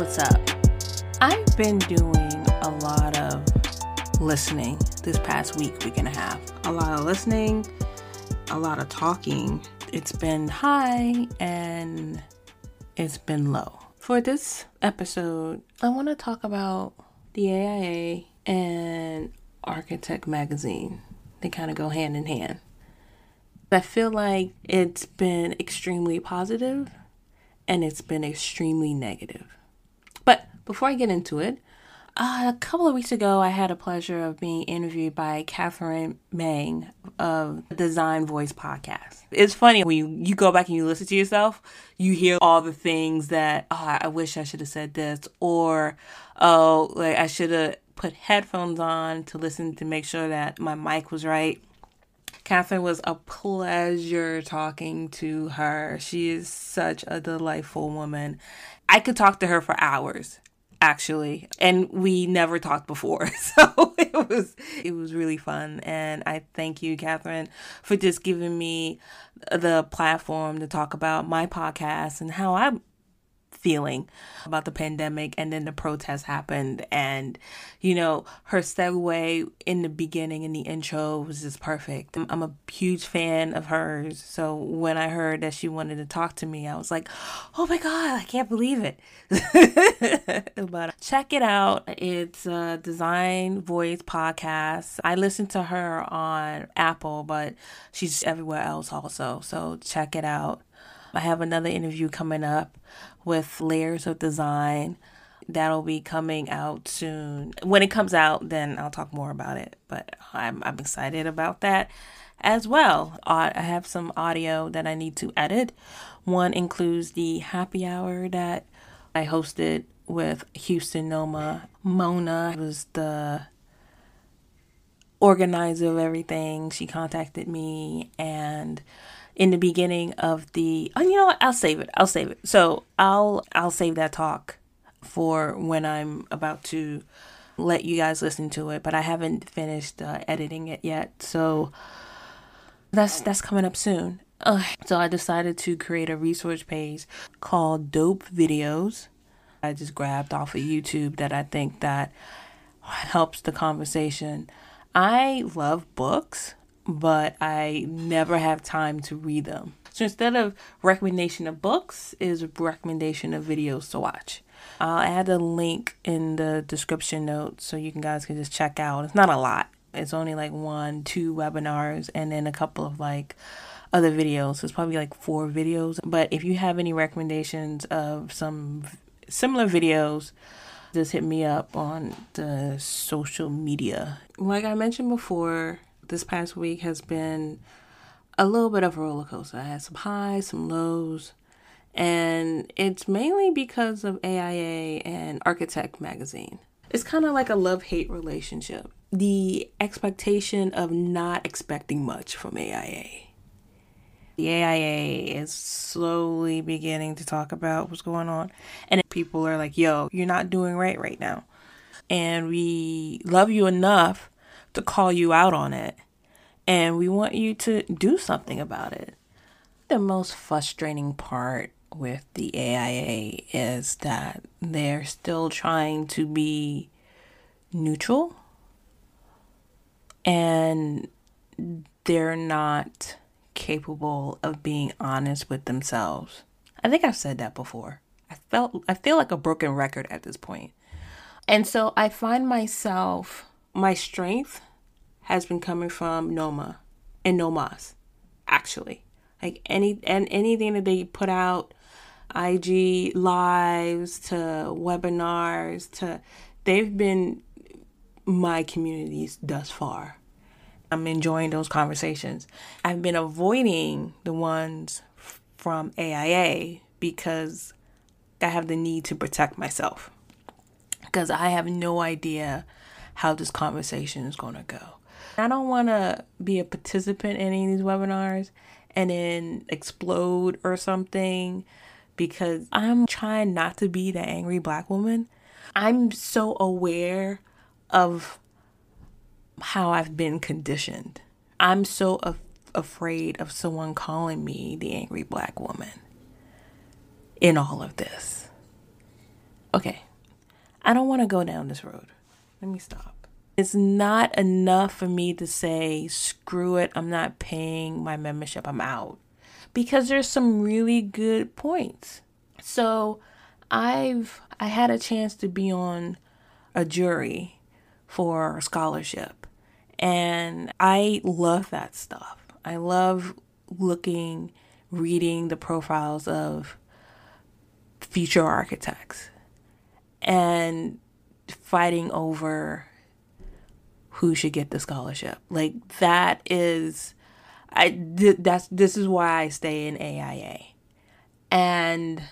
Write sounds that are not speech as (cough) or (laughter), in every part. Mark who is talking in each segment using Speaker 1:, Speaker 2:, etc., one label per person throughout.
Speaker 1: what's up? I've been doing a lot of listening this past week, week and a half. A lot of listening, a lot of talking. It's been high and it's been low. For this episode, I want to talk about the AIA and Architect Magazine. They kind of go hand in hand. I feel like it's been extremely positive and it's been extremely negative. Before I get into it, uh, a couple of weeks ago, I had a pleasure of being interviewed by Catherine Mang of Design Voice Podcast. It's funny when you, you go back and you listen to yourself, you hear all the things that, oh, I wish I should have said this, or, oh, like I should have put headphones on to listen to make sure that my mic was right. Catherine was a pleasure talking to her. She is such a delightful woman. I could talk to her for hours actually and we never talked before. (laughs) So it was it was really fun. And i thank you catherine for just giving me the platform to talk about my podcast and how i feeling about the pandemic and then the protest happened. And you know her segue in the beginning in the intro was just perfect. I'm a huge fan of hers. So when i heard that she wanted to talk to me i was like oh my god i can't believe it. (laughs) But check it out. It's a design voice podcast. I listen to her on apple but she's everywhere else also. So check it out I have another interview coming up with Layers of Design. That'll be coming out soon. When it comes out, then I'll talk more about it. But I'm, I'm excited about that as well. Uh, I have some audio that I need to edit. One includes the happy hour that I hosted with Houston Noma. Mona was the organizer of everything. She contacted me and in the beginning of the oh you know what? I'll save it. I'll save it. So I'll I'll save that talk for when I'm about to let you guys listen to it but I haven't finished uh, editing it yet. So that's that's coming up soon. Uh, so I decided to create a resource page called Dope Videos. I just grabbed off of YouTube that I think that helps the conversation. I love books but I never have time to read them. So instead of recommendation of books, is recommendation of videos to watch. I'll add a link in the description notes so you can guys can just check out. It's not a lot. It's only like one, two webinars, and then a couple of like other videos. So it's probably like four videos. But if you have any recommendations of some similar videos, just hit me up on the social media. Like I mentioned before, this past week has been a little bit of a roller coaster. I had some highs, some lows, and it's mainly because of AIA and Architect Magazine. It's kind of like a love hate relationship. The expectation of not expecting much from AIA. The AIA is slowly beginning to talk about what's going on, and people are like, yo, you're not doing right right now. And we love you enough to call you out on it. And we want you to do something about it. The most frustrating part with the AIA is that they're still trying to be neutral and they're not capable of being honest with themselves. I think I've said that before. I felt I feel like a broken record at this point. And so I find myself my strength has been coming from Noma and Nomas, actually. Like any and anything that they put out, IG lives to webinars to they've been my communities thus far. I'm enjoying those conversations. I've been avoiding the ones from AIA because I have the need to protect myself. Because I have no idea how this conversation is going to go. I don't want to be a participant in any of these webinars and then explode or something because I'm trying not to be the angry black woman. I'm so aware of how I've been conditioned. I'm so af- afraid of someone calling me the angry black woman in all of this. okay, I don't want to go down this road. Let me stop. It's not enough for me to say, screw it, I'm not paying my membership, I'm out. Because there's some really good points. So I've I had a chance to be on a jury for a scholarship. And I love that stuff. I love looking, reading the profiles of future architects and fighting over who should get the scholarship. Like that is I that's this is why I stay in AIA. And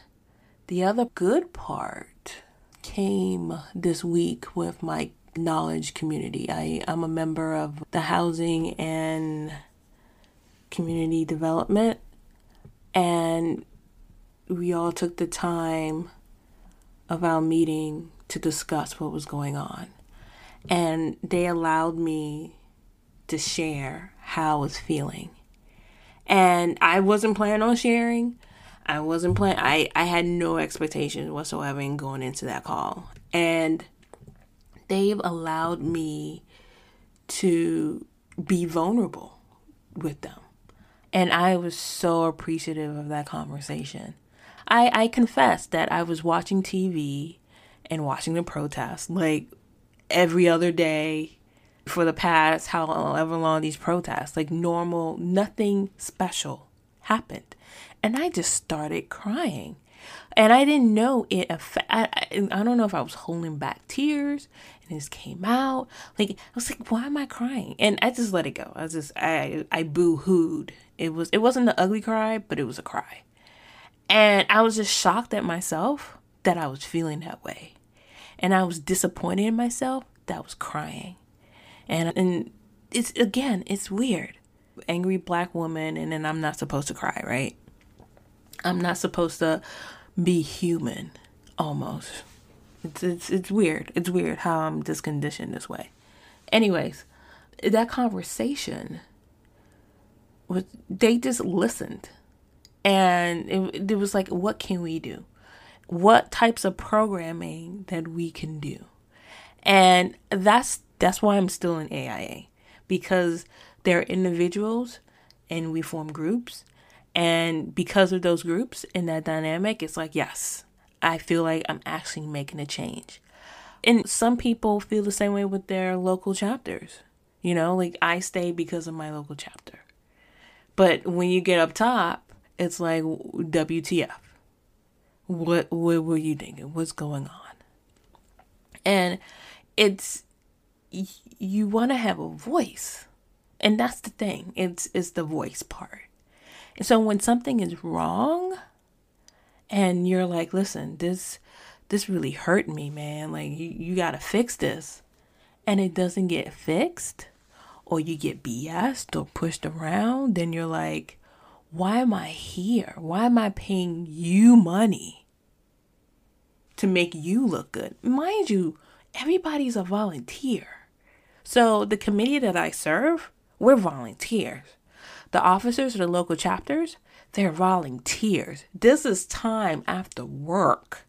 Speaker 1: the other good part came this week with my knowledge community. I, I'm a member of the housing and community development and we all took the time of our meeting to discuss what was going on. And they allowed me to share how I was feeling. And I wasn't planning on sharing. I wasn't planning, I, I had no expectations whatsoever in going into that call. And they've allowed me to be vulnerable with them. And I was so appreciative of that conversation. I, I confess that I was watching TV and watching the protests like every other day for the past however long these protests, like normal, nothing special happened. And I just started crying. And I didn't know it affect. I, I, I don't know if I was holding back tears and this came out. Like I was like, why am I crying? And I just let it go. I just I I boo hooed. It was it wasn't an ugly cry, but it was a cry. And I was just shocked at myself that I was feeling that way. And I was disappointed in myself that was crying. And and it's again, it's weird. Angry black woman and then I'm not supposed to cry, right? I'm not supposed to be human almost. It's it's it's weird. It's weird how I'm just conditioned this way. Anyways, that conversation was they just listened and it, it was like what can we do what types of programming that we can do. And that's that's why i'm still in aia because they're individuals and we form groups. And because of those groups and that dynamic it's like yes i feel like i'm actually making a change. And some people feel the same way with their local chapters you know like i stay because of my local chapter. But when you get up top it's like WTF. What what were you thinking? What's going on? And it's you want to have a voice. And that's the thing. It's it's the voice part. And so when something is wrong and you're like, "Listen, this this really hurt me, man. Like you, you got to fix this." And it doesn't get fixed or you get BS'd or pushed around, then you're like, why am I here? Why am I paying you money to make you look good? Mind you, everybody's a volunteer. So the committee that I serve, we're volunteers. The officers of the local chapters, they're volunteers. This is time after work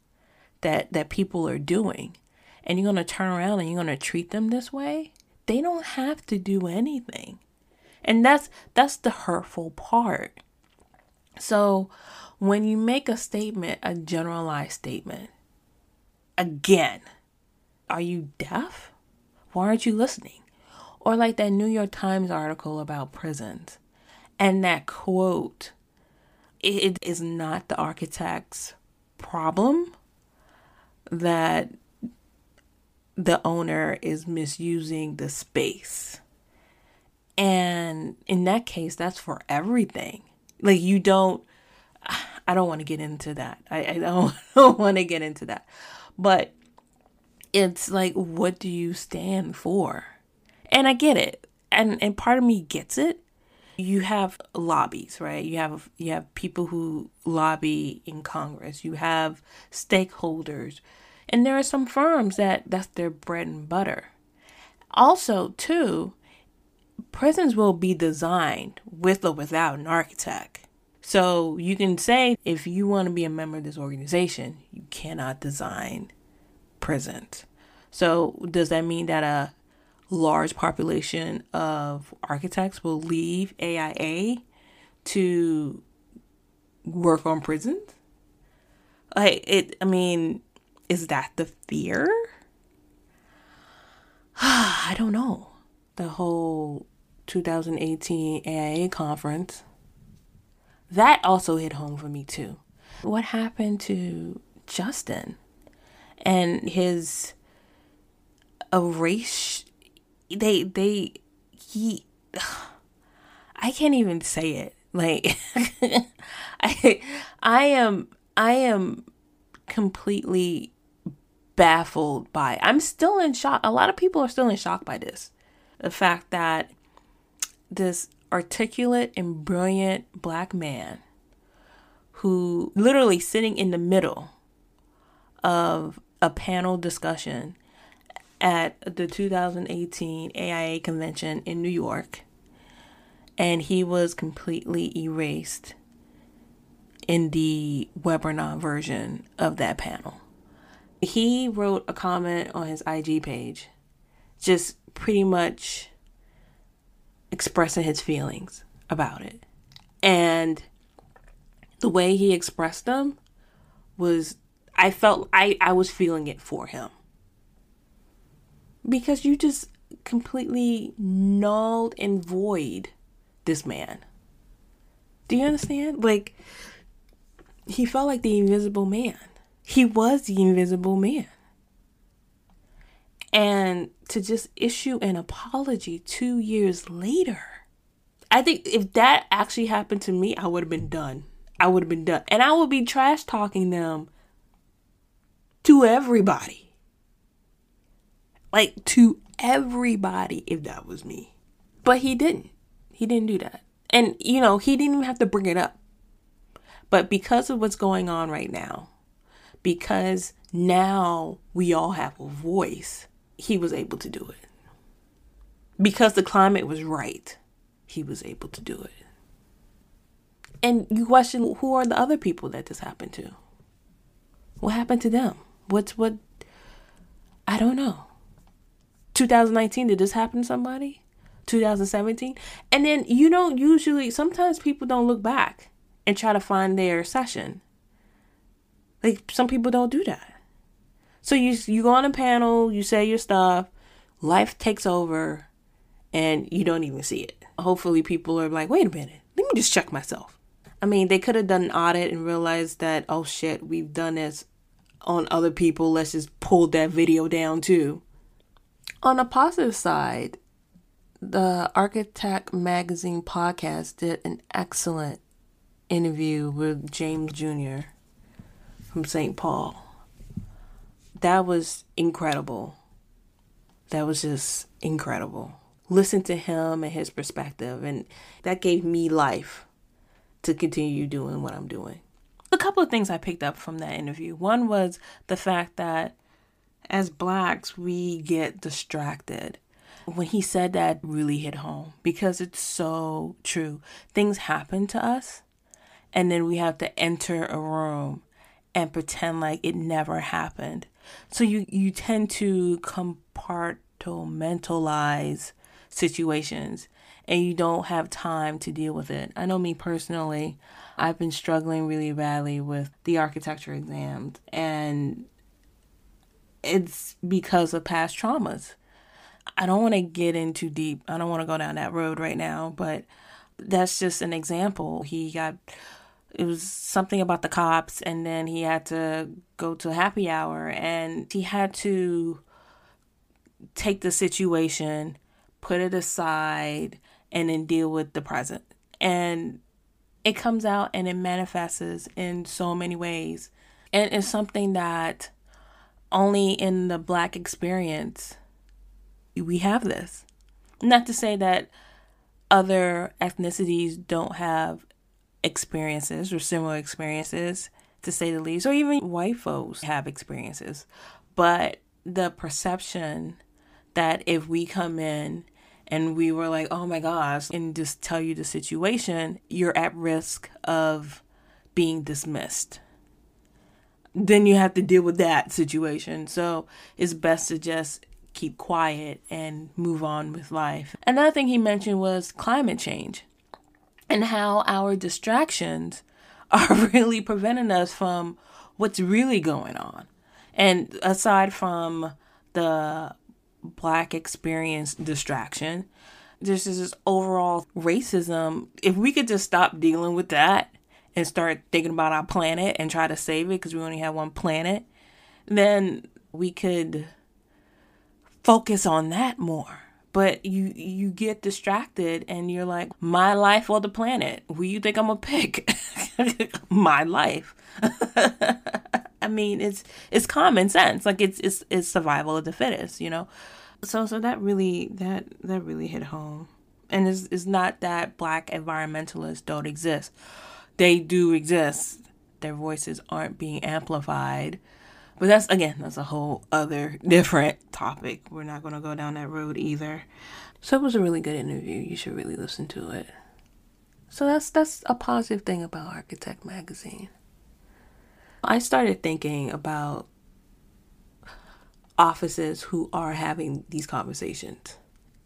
Speaker 1: that that people are doing. And you're going to turn around and you're going to treat them this way? They don't have to do anything. And that's that's the hurtful part. So when you make a statement, a generalized statement, again, are you deaf? Why aren't you listening? Or like that New York Times article about prisons and that quote, it is not the architect's problem that the owner is misusing the space. And in that case, that's for everything. Like you don't I don't want to get into that. I, I don't, (laughs) don't want to get into that. But it's like what do you stand for? And I get it. And and part of me gets it. You have lobbies, right? You have you have people who lobby in Congress. You have stakeholders. And there are some firms that that's their bread and butter. Also, too, prisons will be designed with or without an architect. So you can say if you want to be a member of this organization, you cannot design prisons. So, does that mean that a large population of architects will leave AIA to work on prisons? Like it I mean, is that the fear? (sighs) I don't know. The whole 2018 AIA conference that also hit home for me too. What happened to Justin and his erase they they he (sighs) I can't even say it. Like (laughs) I I am I am completely baffled by. I'm still in shock. A lot of people are still in shock by this. The fact that this articulate and brilliant black man who literally sitting in the middle of a panel discussion at the 2018 AIA convention in New York and he was completely erased in the webinar version of that panel. He wrote a comment on his IG page, just pretty much expressing his feelings about it. And the way he expressed them was I felt I, I was feeling it for him. Because you just completely nulled and void this man. Do you understand? Like he felt like the invisible man. He was the invisible man. And to just issue an apology two years later, I think if that actually happened to me, I would have been done. I would have been done. And I would be trash talking them to everybody. Like to everybody if that was me. But he didn't. He didn't do that. And, you know, he didn't even have to bring it up. But because of what's going on right now, because now we all have a voice, he was able to do it. Because the climate was right, he was able to do it. And you question who are the other people that this happened to? What happened to them? What's what? I don't know. 2019, did this happen to somebody? 2017? And then, you don't usually, sometimes people don't look back and try to find their session. Like, some people don't do that. So you you go on a panel, you say your stuff, life takes over, and you don't even see it. Hopefully, people are like, wait a minute, let me just check myself. I mean, they could have done an audit and realized that, oh shit, we've done this on other people. Let's just pull that video down too. On a positive side, the Architect Magazine podcast did an excellent interview with James Jr. from St. Paul that was incredible. That was just incredible. Listen to him and his perspective, and that gave me life to continue doing what I'm doing. A couple of things I picked up from that interview. One was the fact that as blacks, we get distracted. When he said that, really hit home because it's so true. Things happen to us, and then we have to enter a room and pretend like it never happened. So you you tend to compartmentalize situations and you don't have time to deal with it. I know me personally, I've been struggling really badly with the architecture exams and it's because of past traumas. I don't want to get into deep. I don't want to go down that road right now, but that's just an example. He got it was something about the cops and then he had to go to happy hour and he had to take the situation put it aside and then deal with the present. And it comes out and it manifests in so many ways. And it's something that only in the black experience we have this. Not to say that other ethnicities don't have experiences or similar experiences, to say the least, or even white folks have experiences. But the perception that if we come in and we were like, oh my gosh, and just tell you the situation, you're at risk of being dismissed. then you have to deal with that situation. So it's best to just keep quiet and move on with life. Another thing he mentioned was climate change and how our distractions (laughs) are really preventing us from what's really going on. And aside from the black experience distraction, there's this overall racism. If we could just stop dealing with that and start thinking about our planet and try to save it because we only have one planet, then we could focus on that more. But you you get distracted and you're like, my life or the planet? Who you think I'm gonna pick? (laughs) my life. (laughs) I mean, it's it's common sense. Like it's it's it's survival of the fittest, you know. So so that really that that really hit home. And it's it's not that black environmentalists don't exist. They do exist. Their voices aren't being amplified. But that's again, that's a whole other (laughs) different topic. We're not going to go down that road either. So it was a really good interview. You should really listen to it. So that's that's a positive thing about Architect Magazine. I started thinking about offices who are having these conversations.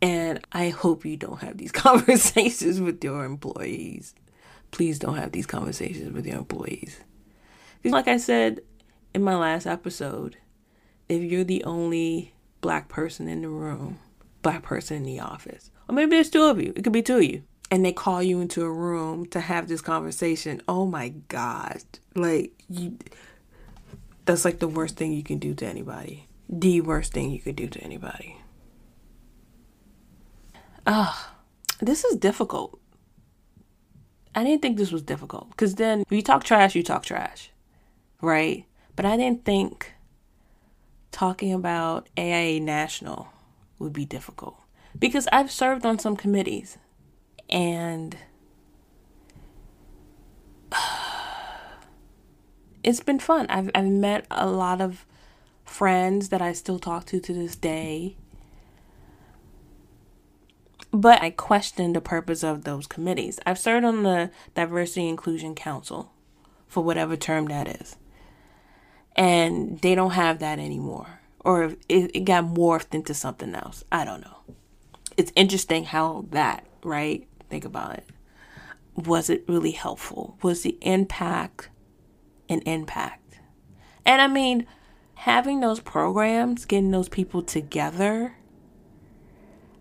Speaker 1: And I hope you don't have these (laughs) conversations with your employees. Please don't have these conversations with your employees. Because like I said in my last episode, if you're the only black person in the room, black person in the office, or maybe there's two of you, it could be two of you, and they call you into a room to have this conversation, oh my God. Like, you, that's like the worst thing you can do to anybody. The worst thing you could do to anybody. Ah, this is difficult. I didn't think this was difficult because then if you talk trash, you talk trash, right? But I didn't think talking about AIA National would be difficult because I've served on some committees and (sighs) it's been fun. I've I've met a lot of friends that I still talk to to this day. But I question the purpose of those committees. I've served on the Diversity Inclusion Council for whatever term that is. And they don't have that anymore. Or it, it got morphed into something else. I don't know. It's interesting how that, right? Think about it. Was it really helpful? Was the impact an impact? And I mean, having those programs, getting those people together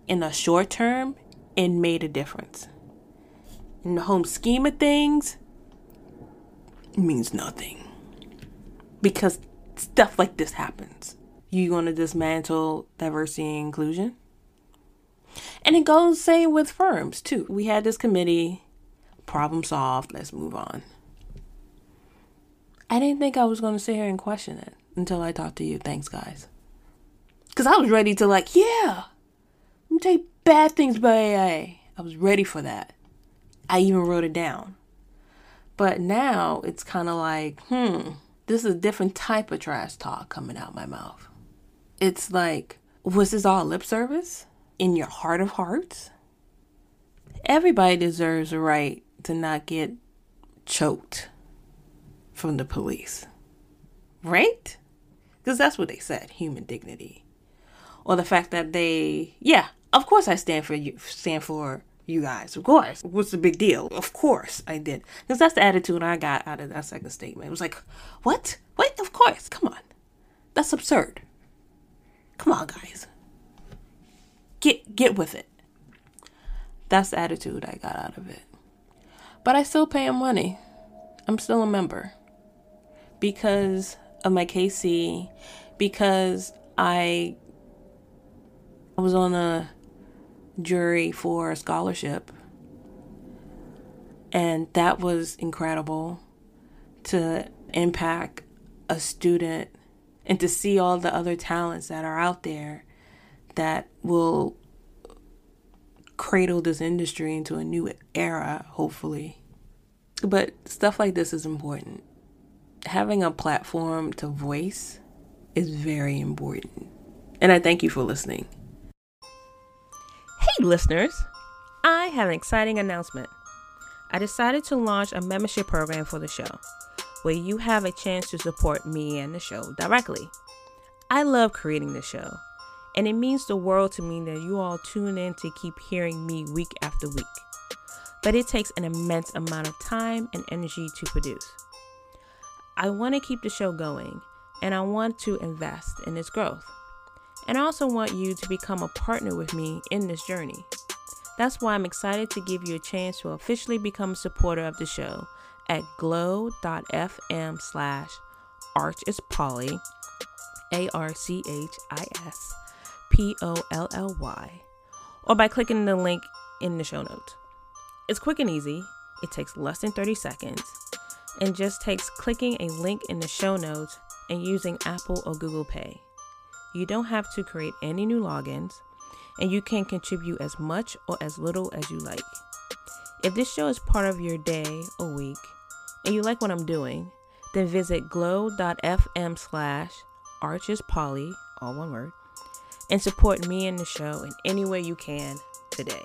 Speaker 1: in the short term, it made a difference. In the home scheme of things, means nothing. Because stuff like this happens. You want to dismantle diversity and inclusion? And it goes same with firms too. We had this committee, problem solved, let's move on. I didn't think I was going to sit here and question it until I talked to you. Thanks, guys. Because I was ready to, like, yeah, I'm take bad things about AI. I was ready for that. I even wrote it down. But now it's kind of like, hmm, this is a different type of trash talk coming out my mouth. It's like, was this all lip service? In your heart of hearts? Everybody deserves a right to not get choked from the police. Right? Because that's what they said human dignity. Or the fact that they, yeah, of course I stand for you, stand for you guys. Of course. What's the big deal? Of course I did. Because that's the attitude I got out of that second statement. It was like, what? What? Of course. Come on. That's absurd. Come on, guys. Get get with it. That's the attitude I got out of it. But I still pay him money. I'm still a member. Because of my KC because I I was on a jury for a scholarship. And that was incredible to impact a student and to see all the other talents that are out there that will cradle this industry into a new era, hopefully. But stuff like this is important having a platform to voice is very important. And I thank you for listening. Hey, listeners! I have an exciting announcement. I decided to launch a membership program for the show. where you have a chance to support me and the show directly. I love creating the show, and it means the world to me that you all tune in to keep hearing me week after week. But it takes an immense amount of time and energy to produce. I want to keep the show going, and I want to invest in its growth. And I also want you to become a partner with me in this journey. That's why I'm excited to give you a chance to officially become a supporter of the show at glow.fm slash arch is polly, or by clicking the link in the show notes. It's quick and easy, it takes less than 30 seconds, and just takes clicking a link in the show notes and using Apple or Google Pay. You don't have to create any new logins, and you can contribute as much or as little as you like. If this show is part of your day or week, and you like what I'm doing, then visit glow.fm slash archispolly, all one word, and support me and the show in any way you can today.